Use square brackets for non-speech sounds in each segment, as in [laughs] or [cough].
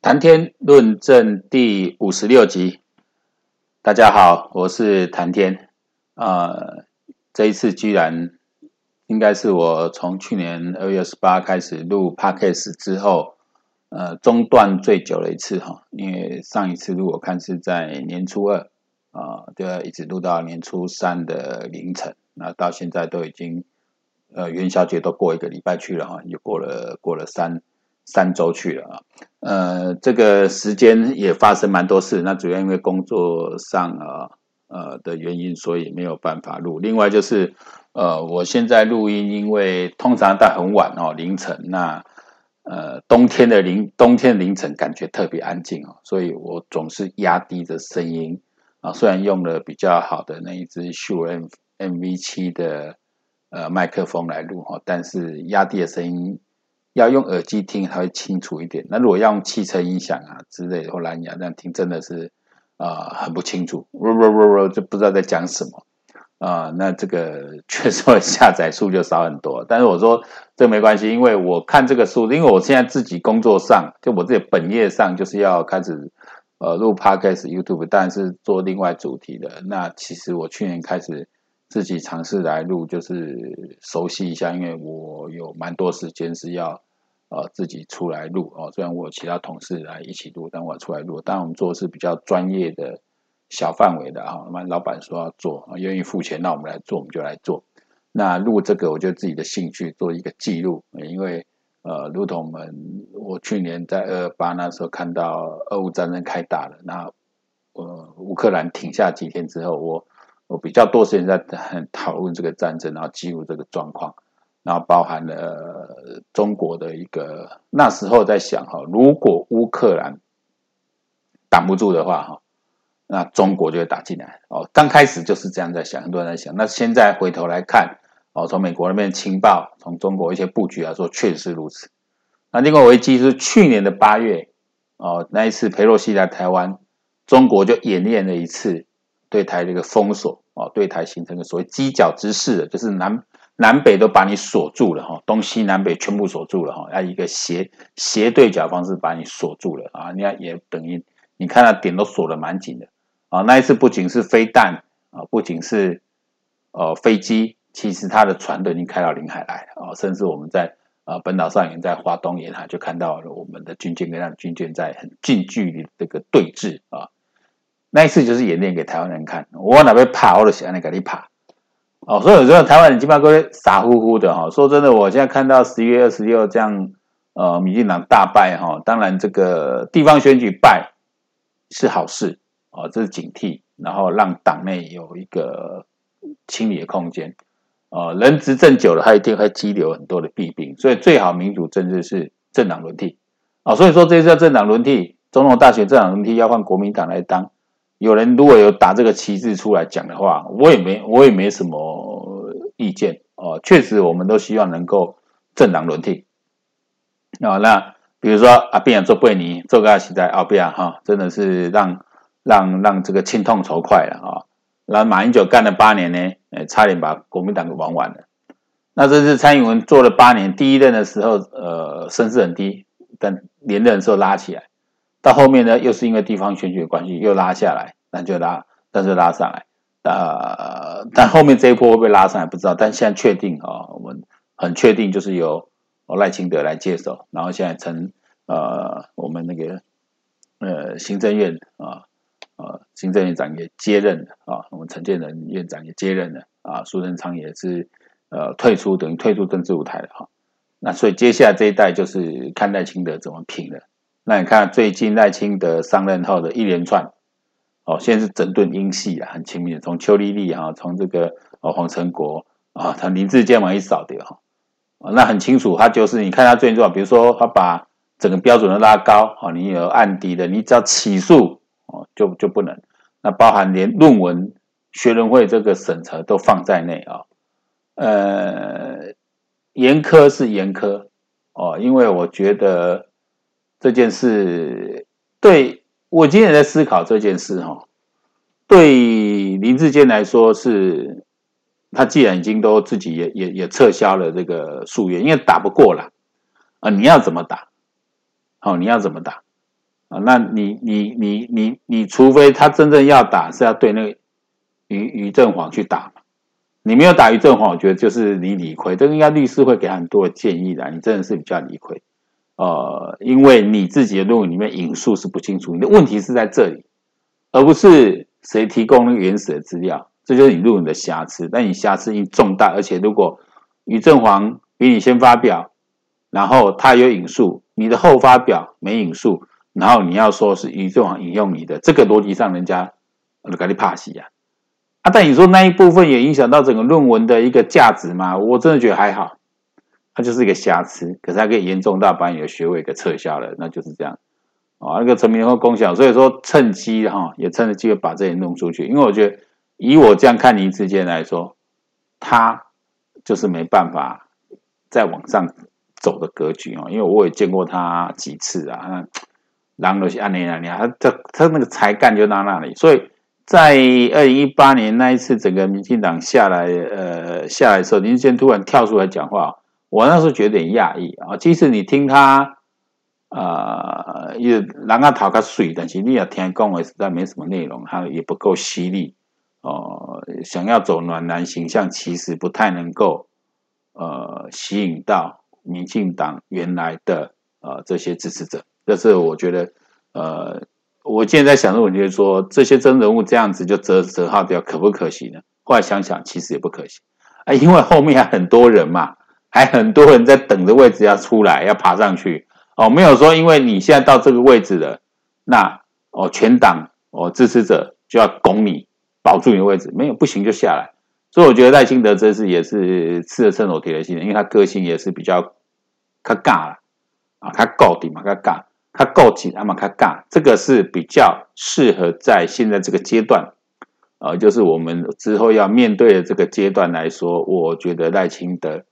谈天论证第五十六集，大家好，我是谈天。呃，这一次居然应该是我从去年二月十八开始录 Podcast 之后，呃，中断最久的一次哈。因为上一次录我看是在年初二啊，就、呃、一直录到年初三的凌晨，那到现在都已经。呃，元宵节都过一个礼拜去了哈，又过了过了三三周去了啊。呃，这个时间也发生蛮多事，那主要因为工作上啊呃的原因，所以没有办法录。另外就是呃，我现在录音，因为通常到很晚哦，凌晨，那呃冬天的凌冬天凌晨感觉特别安静哦，所以我总是压低着声音啊。虽然用了比较好的那一支 Shure MV7 的。呃，麦克风来录哈，但是压低的声音要用耳机听才会清楚一点。那如果要用汽车音响啊之类的或蓝牙这样听，真的是啊、很不清楚，呜呜呜呜就不知道在讲什么啊、那这个确实下载数就少很多。但是我说这没关系，因为我看这个数，因为我现在自己工作上，就我自己本业上就是要开始呃录 Podcast YouTube，但是做另外主题的。那其实我去年开始。自己尝试来录，就是熟悉一下，因为我有蛮多时间是要呃自己出来录哦。虽然我有其他同事来一起录，但我出来录。但我们做的是比较专业的小范围的哈。那么老板说要做，愿意付钱，那我们来做，我们就来做。那录这个，我就自己的兴趣做一个记录，因为呃，如同我们我去年在二二八那时候看到俄乌战争开打了，那呃乌克兰停下几天之后，我。我比较多时间在 [laughs] 讨论这个战争，然后记录这个状况，然后包含了中国的一个那时候在想哈，如果乌克兰挡不住的话哈，那中国就会打进来哦。刚开始就是这样在想，很多人在想。那现在回头来看哦，从美国那边情报，从中国一些布局来说，确实是如此。那另外危机是去年的八月哦，那一次裴洛西来台湾，中国就演练了一次。对台这个封锁哦，对台形成个所谓犄角之势，就是南南北都把你锁住了哈，东西南北全部锁住了哈，要一个斜斜对角方式把你锁住了啊，你看也等于你看到点都锁得蛮紧的啊。那一次不仅是飞弹啊，不仅是呃飞机，其实它的船都已经开到领海来了啊，甚至我们在呃本岛上也在华东沿海就看到了我们的军舰跟那军舰在很近距离这个对峙啊。那一次就是演练给台湾人看，我往哪边怕，我就想你给你怕。哦，所以有时候台湾人基本上都傻乎乎的哈。说真的，我现在看到十一月二十六这样，呃，民进党大败哈，当然这个地方选举败是好事哦，这是警惕，然后让党内有一个清理的空间。呃，人执政久了，他一定会积留很多的弊病，所以最好民主政治是政党轮替啊。所以说这次要政党轮替，总统大选政党轮替要换国民党来当。有人如果有打这个旗帜出来讲的话，我也没我也没什么意见哦。确实，我们都希望能够政党轮替啊。那比如说阿扁做贝尼做个时代，阿扁哈，真的是让让让这个亲痛仇快了啊。然后马英九干了八年呢，哎，差点把国民党给玩完了。那这次蔡英文做了八年，第一任的时候呃声势很低，但连任的时候拉起来。到后面呢，又是因为地方选举的关系，又拉下来，那就拉，但是拉上来，呃，但后面这一波会不会拉上来不知道，但现在确定啊、哦，我们很确定就是由赖清德来接手，然后现在陈呃我们那个呃行政院啊呃行政院长也接任了啊，我们陈建仁院长也接任了啊，苏贞昌也是呃退出，等于退出政治舞台了哈，那所以接下来这一代就是看赖清德怎么拼了。那你看最近赖清德上任后的一连串，哦，现在是整顿英系啊，很亲密的，从邱莉莉啊，从这个哦黄成国啊，他林智坚嘛一扫掉哈，那很清楚，他就是你看他最近做，比如说他把整个标准都拉高，哦，你有案底的，你只要起诉哦，就就不能，那包含连论文学人会这个审查都放在内啊，呃，严苛是严苛哦，因为我觉得。这件事对我今天也在思考这件事哈，对林志坚来说是，他既然已经都自己也也也撤销了这个诉愿，因为打不过了啊，你要怎么打？好，你要怎么打？啊，那你你你你你，除非他真正要打，是要对那个于于正煌去打嘛？你没有打于正煌，我觉得就是你理亏。这个应该律师会给很多建议的。你真的是比较理亏，呃，因为你自己的论文里面引述是不清楚，你的问题是在这里，而不是谁提供那个原始的资料，这就是你论文的瑕疵。但你瑕疵因重大，而且如果于正煌比你先发表，然后他有引述，你的后发表没引述。然后你要说是于正煌引用你的，这个逻辑上人家都给你怕死呀！啊，但你说那一部分也影响到整个论文的一个价值吗？我真的觉得还好，它就是一个瑕疵，可是它可以严重到把你的学位给撤销了，那就是这样。啊，那个陈明和共享，所以说趁机哈，也趁着机会把这些弄出去，因为我觉得以我这样看林智坚来说，他就是没办法再往上走的格局哦，因为我也见过他几次啊。狼都 [tsk] 是按那那里，他他他那个才干就到那里，所以在二零一八年那一次整个民进党下来，呃下来的时候，林智坚突然跳出来讲话，我那时候觉得有点讶异啊。即使你听他，呃，也让他讨个水，但是你要听讲的实在没什么内容，他也不够犀利哦。想要走暖男形象，其实不太能够呃吸引到民进党原来的呃这些支持者。这是我觉得，呃，我现在想的问题就是说，这些真人物这样子就折折号掉，可不可行呢？后来想想，其实也不可行啊，因为后面还很多人嘛，还很多人在等着位置要出来，[laughs] 要爬上去。哦，没有说因为你现在到这个位置了，那哦全党哦支持者就要拱你保住你的位置，没有不行就下来。所以我觉得赖清德这次也是吃了秤砣铁了心，因为他个性也是比较他尬了啊，他够底嘛，他尬。他够紧，那么他尬，这个是比较适合在现在这个阶段，呃，就是我们之后要面对的这个阶段来说，我觉得赖清德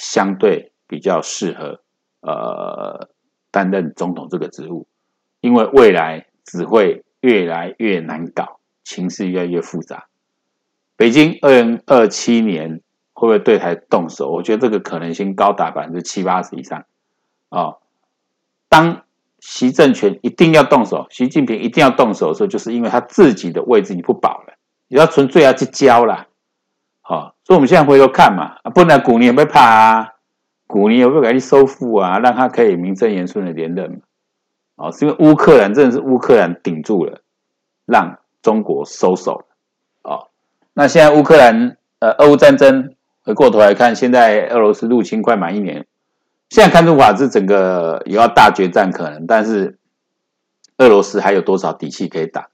相对比较适合呃担任总统这个职务，因为未来只会越来越难搞，情势越来越复杂。北京二零二七年会不会对台动手？我觉得这个可能性高达百分之七八十以上、哦，当。习政权一定要动手，习近平一定要动手的时候，就是因为他自己的位置你不保了，你要纯粹要去交了，哦，所以我们现在回头看嘛，啊不然古年也不怕啊，古年也不给你收复啊，让他可以名正言顺的连任嘛，哦，是因为乌克兰真的是乌克兰顶住了，让中国收手了，哦，那现在乌克兰呃俄乌战争，回过头来看，现在俄罗斯入侵快满一年。现在看中法是整个有要大决战可能，但是俄罗斯还有多少底气可以打？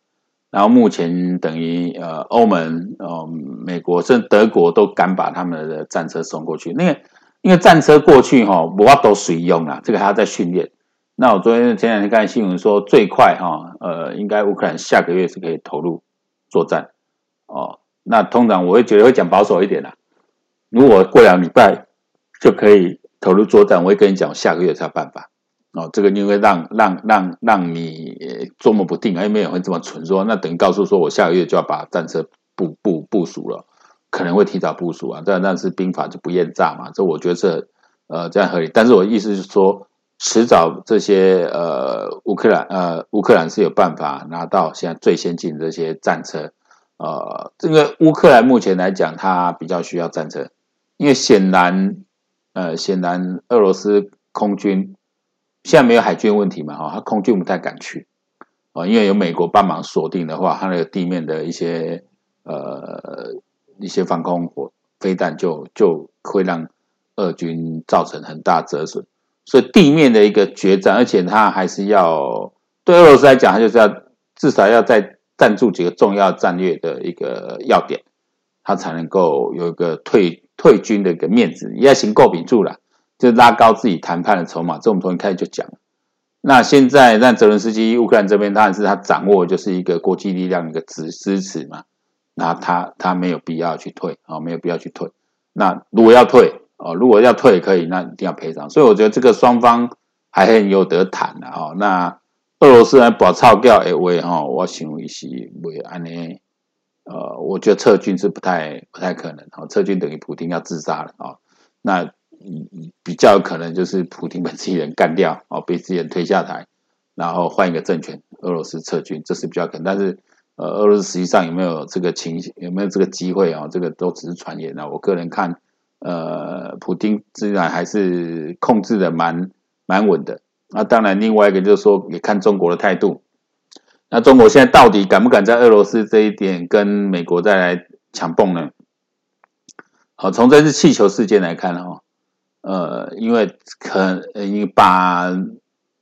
然后目前等于呃欧盟、呃美国甚至德国都敢把他们的战车送过去。那个因为战车过去哈，不都水用啊，这个还要再训练。那我昨天前两天看新闻说，最快哈呃应该乌克兰下个月是可以投入作战哦。那通常我会觉得会讲保守一点啦，如果过两礼拜就可以。投入作战，我会跟你讲，下个月才有办法哦。这个因为让让让让你捉摸不定，哎，没有人会这么蠢说，那等于告诉说我下个月就要把战车部部部署了，可能会提早部署啊。但但是兵法就不厌诈嘛，这我觉得这呃这样合理。但是我意思是说，迟早这些呃乌克兰呃乌克兰是有办法拿到现在最先进的这些战车。呃，这个乌克兰目前来讲，它比较需要战车，因为显然。呃，显然俄罗斯空军现在没有海军问题嘛，哈，他空军不太敢去，啊，因为有美国帮忙锁定的话，他那个地面的一些呃一些防空火飞弹就就会让俄军造成很大折损，所以地面的一个决战，而且他还是要对俄罗斯来讲，他就是要至少要再占住几个重要战略的一个要点，他才能够有一个退。退军的一个面子，也要行够比住了，就拉高自己谈判的筹码。这我们从一开始就讲。那现在让泽伦斯基乌克兰这边，当然是他掌握就是一个国际力量的一个支支持嘛。那他他没有必要去退啊，没有必要去退。那如果要退哦，如果要退可以，那一定要赔偿。所以我觉得这个双方还很有得谈的哦。那俄罗斯人把钞票哎喂哈，我想一是会安尼。呃，我觉得撤军是不太不太可能啊，撤军等于普京要自杀了啊。那嗯比较有可能就是普京把自己人干掉啊，被自己人推下台。然后换一个政权，俄罗斯撤军，这是比较可能。但是，呃，俄罗斯实际上有没有这个情形，有没有这个机会啊？这个都只是传言啊。我个人看，呃，普京自然还是控制的蛮蛮稳的。那当然，另外一个就是说，也看中国的态度。那中国现在到底敢不敢在俄罗斯这一点跟美国再来抢蹦呢？好，从这次气球事件来看哈，呃，因为可因为把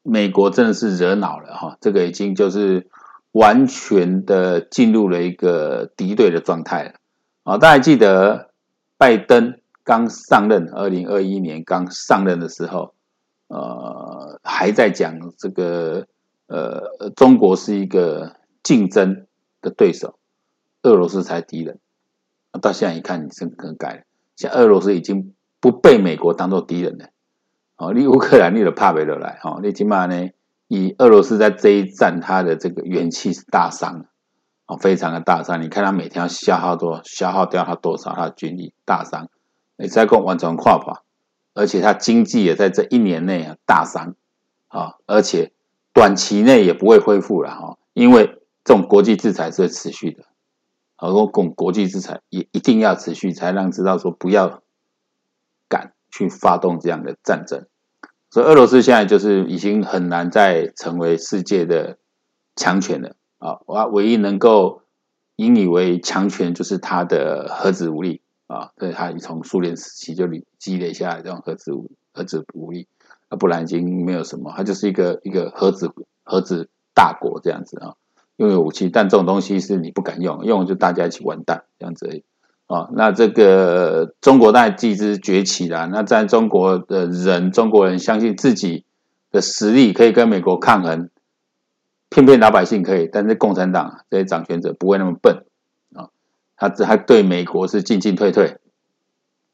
美国真的是惹恼了哈，这个已经就是完全的进入了一个敌对的状态了。啊，大家记得拜登刚上任，二零二一年刚上任的时候。呃，还在讲这个，呃，中国是一个竞争的对手，俄罗斯才敌人。到现在一看，你是更改了，现在俄罗斯已经不被美国当做敌人了。哦，你乌克兰你都怕不得来，哦，你起码呢，以俄罗斯在这一战，他的这个元气是大伤，哦，非常的大伤。你看他每天要消耗多，消耗掉他多少，他的军力大伤。你再讲完全跨法。而且他经济也在这一年内啊大伤啊，而且短期内也不会恢复了哈，因为这种国际制裁是持续的，好，这种国际制裁也一定要持续，才让知道说不要去发动这样的战争。所以俄罗斯现在就是已经很难再成为世界的强权了啊，我唯一能够引以为强权就是它的核子武力。啊，对，他从苏联时期就积累下来这种核子武核子武力，啊，不然已经没有什么，它就是一个一个核子核子大国这样子啊，拥有武器，但这种东西是你不敢用，用就大家一起完蛋这样子啊。那这个中国在继之崛起了，那在中国的人，中国人相信自己的实力可以跟美国抗衡，骗骗老百姓可以，但是共产党这些掌权者不会那么笨啊。他他对美国是进进退退，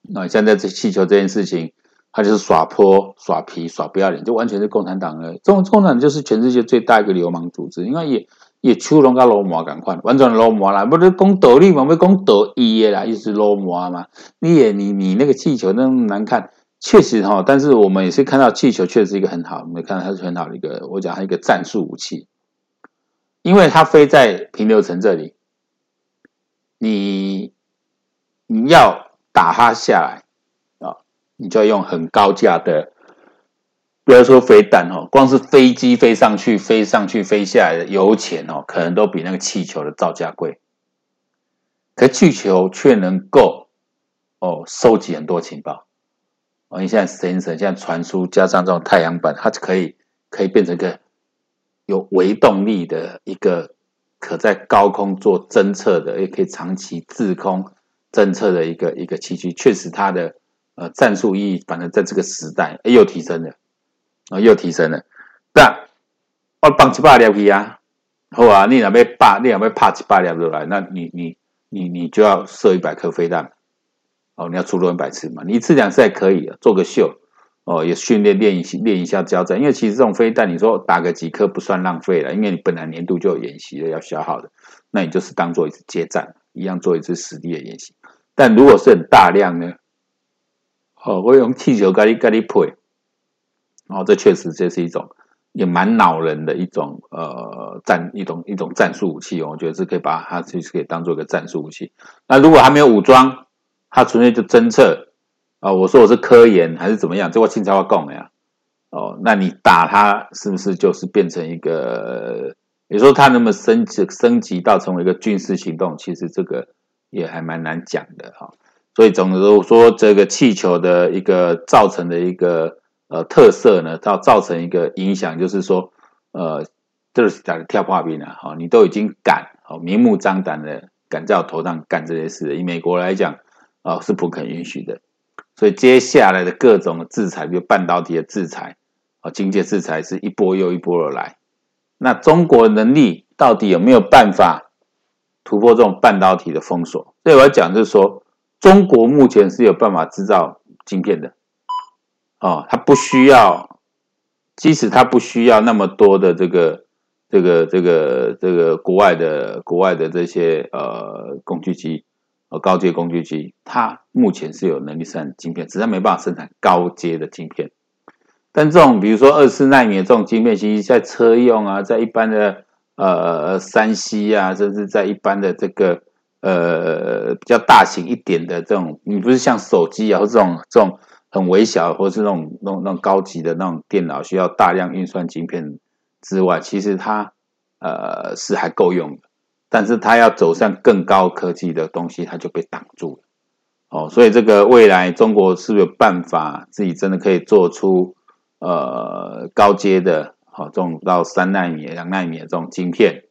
那现在这气球这件事情，他就是耍泼、耍皮、耍不要脸，就完全是共产党了。中共产党就是全世界最大一个流氓组织，因为也也出龙跟流氓赶快，完全流氓啦，不是讲道理嘛，不是讲道义的啦，意思流氓嘛。你也你你那个气球那么难看，确实哈，但是我们也是看到气球确实是一个很好，我们看到它是很好的一个，我讲它一个战术武器，因为它飞在平流层这里。你你要打它下来啊，你就要用很高价的，不要说飞弹哦，光是飞机飞上去、飞上去、飞下来的油钱哦，可能都比那个气球的造价贵。可气球却能够哦收集很多情报哦，你现在神神现在传输加上这种太阳板，它就可以可以变成一个有微动力的一个。可在高空做侦测的，也可以长期滞空侦测的一个一个器具，确实它的呃战术意义，反正在这个时代，哎又提升了，啊又提升了。但我放几百条皮啊，好啊，你若要把，你若要拍几百条落来，那你你你你就要射一百颗飞弹，哦，你要出动一百次嘛，你一次两次还可以，做个秀。哦，也训练练一练一下交战，因为其实这种飞弹，你说打个几颗不算浪费了，因为你本来年度就有演习了，要消耗的，那你就是当做一次接战，一样做一次实地的演习。但如果是很大量呢？哦，我用气球给你给你配，哦，这确实这是一种也蛮恼人的一种呃战一种一种战术武器，我觉得是可以把它其实可以当做一个战术武器。那如果还没有武装，它纯粹就侦测。啊、哦，我说我是科研还是怎么样？这我清朝话讲的呀。哦，那你打它是不是就是变成一个？你说它能不能升级升级到成为一个军事行动？其实这个也还蛮难讲的哈、哦。所以总之说，这个气球的一个造成的一个呃特色呢，造造成一个影响，就是说呃，这是讲跳炮兵啊，哈，你都已经敢哦，明目张胆的敢在我头上干这些事，以美国来讲啊、哦，是不肯允许的。所以接下来的各种制裁，比如半导体的制裁，啊，经济制裁是一波又一波的来。那中国能力到底有没有办法突破这种半导体的封锁？所以我要讲就是说，中国目前是有办法制造晶片的，哦，它不需要，即使它不需要那么多的这个、这个、这个、这个国外的、国外的这些呃工具机。和高阶工具机，它目前是有能力生产晶片，只是它没办法生产高阶的晶片。但这种比如说二四纳米的这种晶片，其实在车用啊，在一般的呃三 C 啊，甚至在一般的这个呃比较大型一点的这种，你不是像手机啊，或这种这种很微小，或是那种那种那种高级的那种电脑，需要大量运算晶片之外，其实它呃是还够用的。但是它要走向更高科技的东西，它就被挡住了。哦，所以这个未来中国是不是有办法自己真的可以做出呃高阶的，好这种到三纳米、两纳米的这种晶片？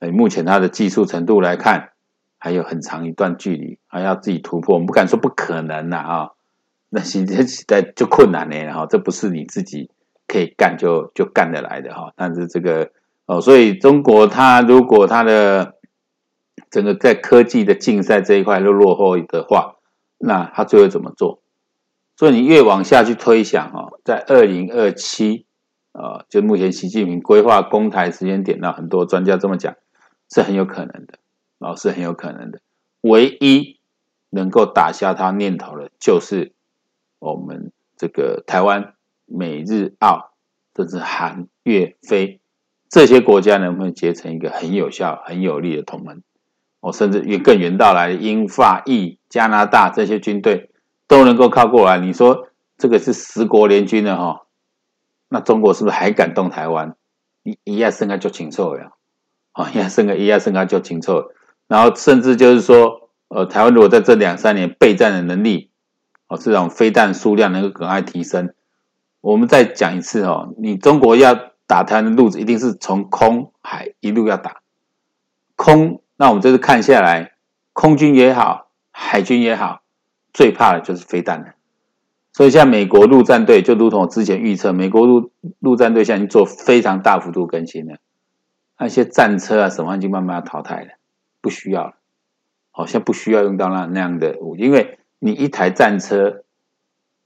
哎，目前它的技术程度来看，还有很长一段距离，还要自己突破。我们不敢说不可能呐啊，那现在就困难呢哈，这不是你自己可以干就就干得来的哈。但是这个哦，所以中国它如果它的整个在科技的竞赛这一块都落后的话，那他最后怎么做？所以你越往下去推想啊，在二零二七啊，就目前习近平规划攻台时间点，那很多专家这么讲，是很有可能的啊，是很有可能的。唯一能够打消他念头的，就是我们这个台湾、美日澳，甚至韩、越、菲这些国家，能不能结成一个很有效、很有力的同盟？哦，甚至越更远道来的英法意加拿大这些军队都能够靠过来，你说这个是十国联军了哈？那中国是不是还敢动台湾？一一夜生个就禽兽了，啊，一夜生个一夜生个就禽兽，然后甚至就是说，呃，台湾如果在这两三年备战的能力，哦，这种飞弹数量能够更快提升，我们再讲一次哦，你中国要打台湾的路子，一定是从空海一路要打空。那我们这次看下来，空军也好，海军也好，最怕的就是飞弹了。所以像美国陆战队，就如同我之前预测，美国陆陆战队现在已经做非常大幅度更新了，那些战车啊什么已经慢慢淘汰了，不需要了，好像不需要用到那那样的武器，因为你一台战车，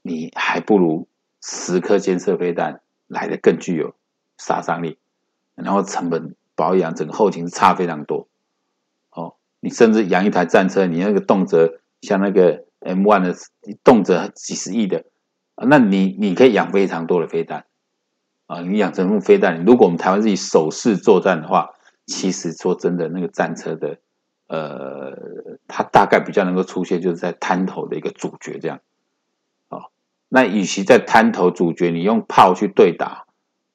你还不如十颗肩射飞弹来的更具有杀伤力，然后成本保养整个后勤差非常多。哦你甚至养一台战车，你那个动辄像那个 M1 的，动辄几十亿的，那你你可以养非常多的飞弹啊！你养成副飞弹，如果我们台湾自己守势作战的话，其实说真的，那个战车的，呃，它大概比较能够出现，就是在滩头的一个主角这样。啊，那与其在滩头主角，你用炮去对打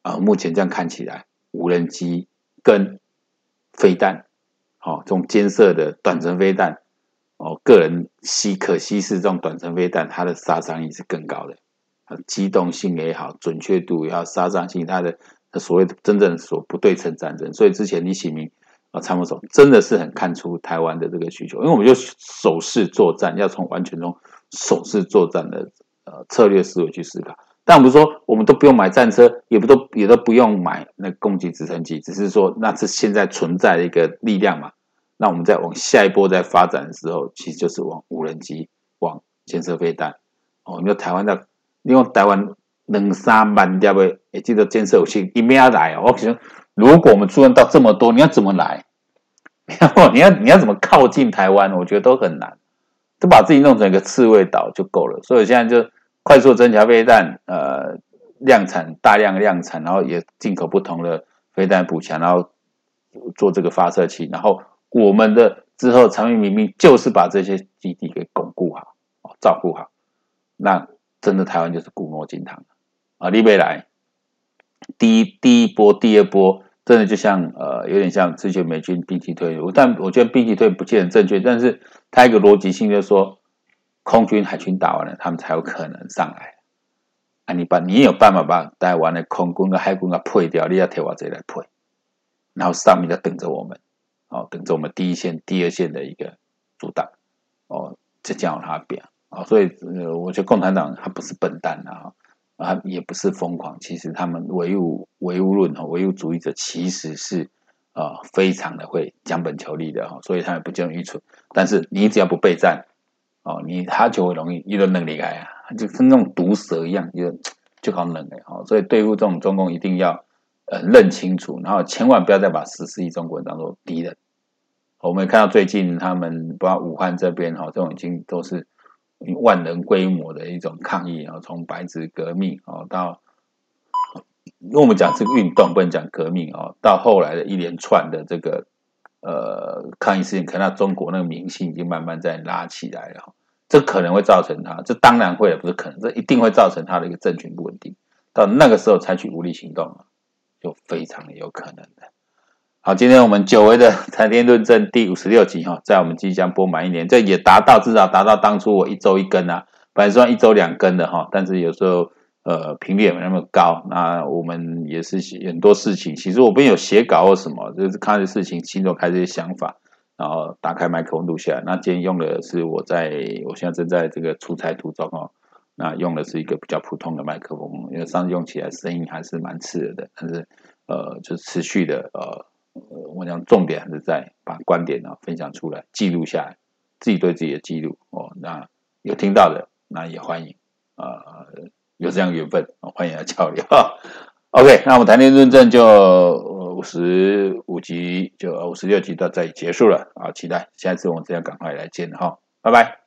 啊，目前这样看起来，无人机跟飞弹。哦，这种尖射的短程飞弹，哦，个人稀可稀释这种短程飞弹，它的杀伤力是更高的，机动性也好，准确度也好，杀伤性，它的所谓的真正所不对称战争。所以之前李启明啊参谋总真的是很看出台湾的这个需求，因为我们就守势作战，要从完全从守势作战的呃策略思维去思考。但我们说我们都不用买战车，也不都也都不用买那攻击直升机，只是说那是现在存在的一个力量嘛。那我们在往下一波在发展的时候，其实就是往无人机、往肩射飞弹。哦，你说台湾的，你用台湾两三万条的，也记得肩射武器一面要来哦。我觉得如果我们出现到这么多，你要怎么来？[laughs] 然后你要你要怎么靠近台湾？我觉得都很难，就把自己弄成一个刺猬岛就够了。所以现在就。快速增强飞弹，呃，量产大量量产，然后也进口不同的飞弹补强，然后做这个发射器，然后我们的之后长荣明明就是把这些基地给巩固好，照顾好，那真的台湾就是固若金汤啊！你未来第一第一波、第二波，真的就像呃，有点像之前美军兵棋退，但我觉得兵棋退不见得正确，但是它一个逻辑性就是说。空军、海军打完了，他们才有可能上来。啊，你把你有办法把台湾的空军跟海军给配掉，你要替我这来配，然后上面就等着我们，哦，等着我们第一线、第二线的一个阻挡，哦，就叫他变，哦，所以，我觉得共产党他不是笨蛋啊，啊，也不是疯狂，其实他们唯物唯物论和唯物主义者其实是啊、非常的会讲本求利的哈，所以他们不见愚蠢，但是你只要不备战。哦，你他就会容易一轮冷离开啊，就是那种毒蛇一样，就就好冷的哦。所以对付这种中共，一定要呃认清楚，然后千万不要再把十四亿中国人当做敌人。我们也看到最近他们包括武汉这边哈，这种已经都是万人规模的一种抗议啊，从白纸革命哦到因为我们讲这个运动，不能讲革命哦。到后来的一连串的这个呃抗议事件，可能中国那个民心已经慢慢在拉起来了。这可能会造成他，这当然会了，不是可能，这一定会造成他的一个政权不稳定。到那个时候采取武力行动，就非常有可能的。好，今天我们久违的谈天论政第五十六集哈，在我们即将播满一年，这也达到至少达到当初我一周一更啊，本来说一周两更的哈，但是有时候呃频率也没那么高。那我们也是很多事情，其实我没有写稿或什么，就是看这事情，心中开这些想法。然后打开麦克风录下来。那今天用的是我在我现在正在这个出差途中哦。那用的是一个比较普通的麦克风，因为上次用起来声音还是蛮刺耳的。但是呃，就持续的呃，呃我讲重点还是在把观点呢分享出来，记录下来，自己对自己的记录哦。那有听到的，那也欢迎啊、有这样缘分，欢迎来交流哈。OK，那我们谈天论证就。五十五集就五十六集到这里结束了啊！期待下一次我们这样赶快来见哈，拜拜。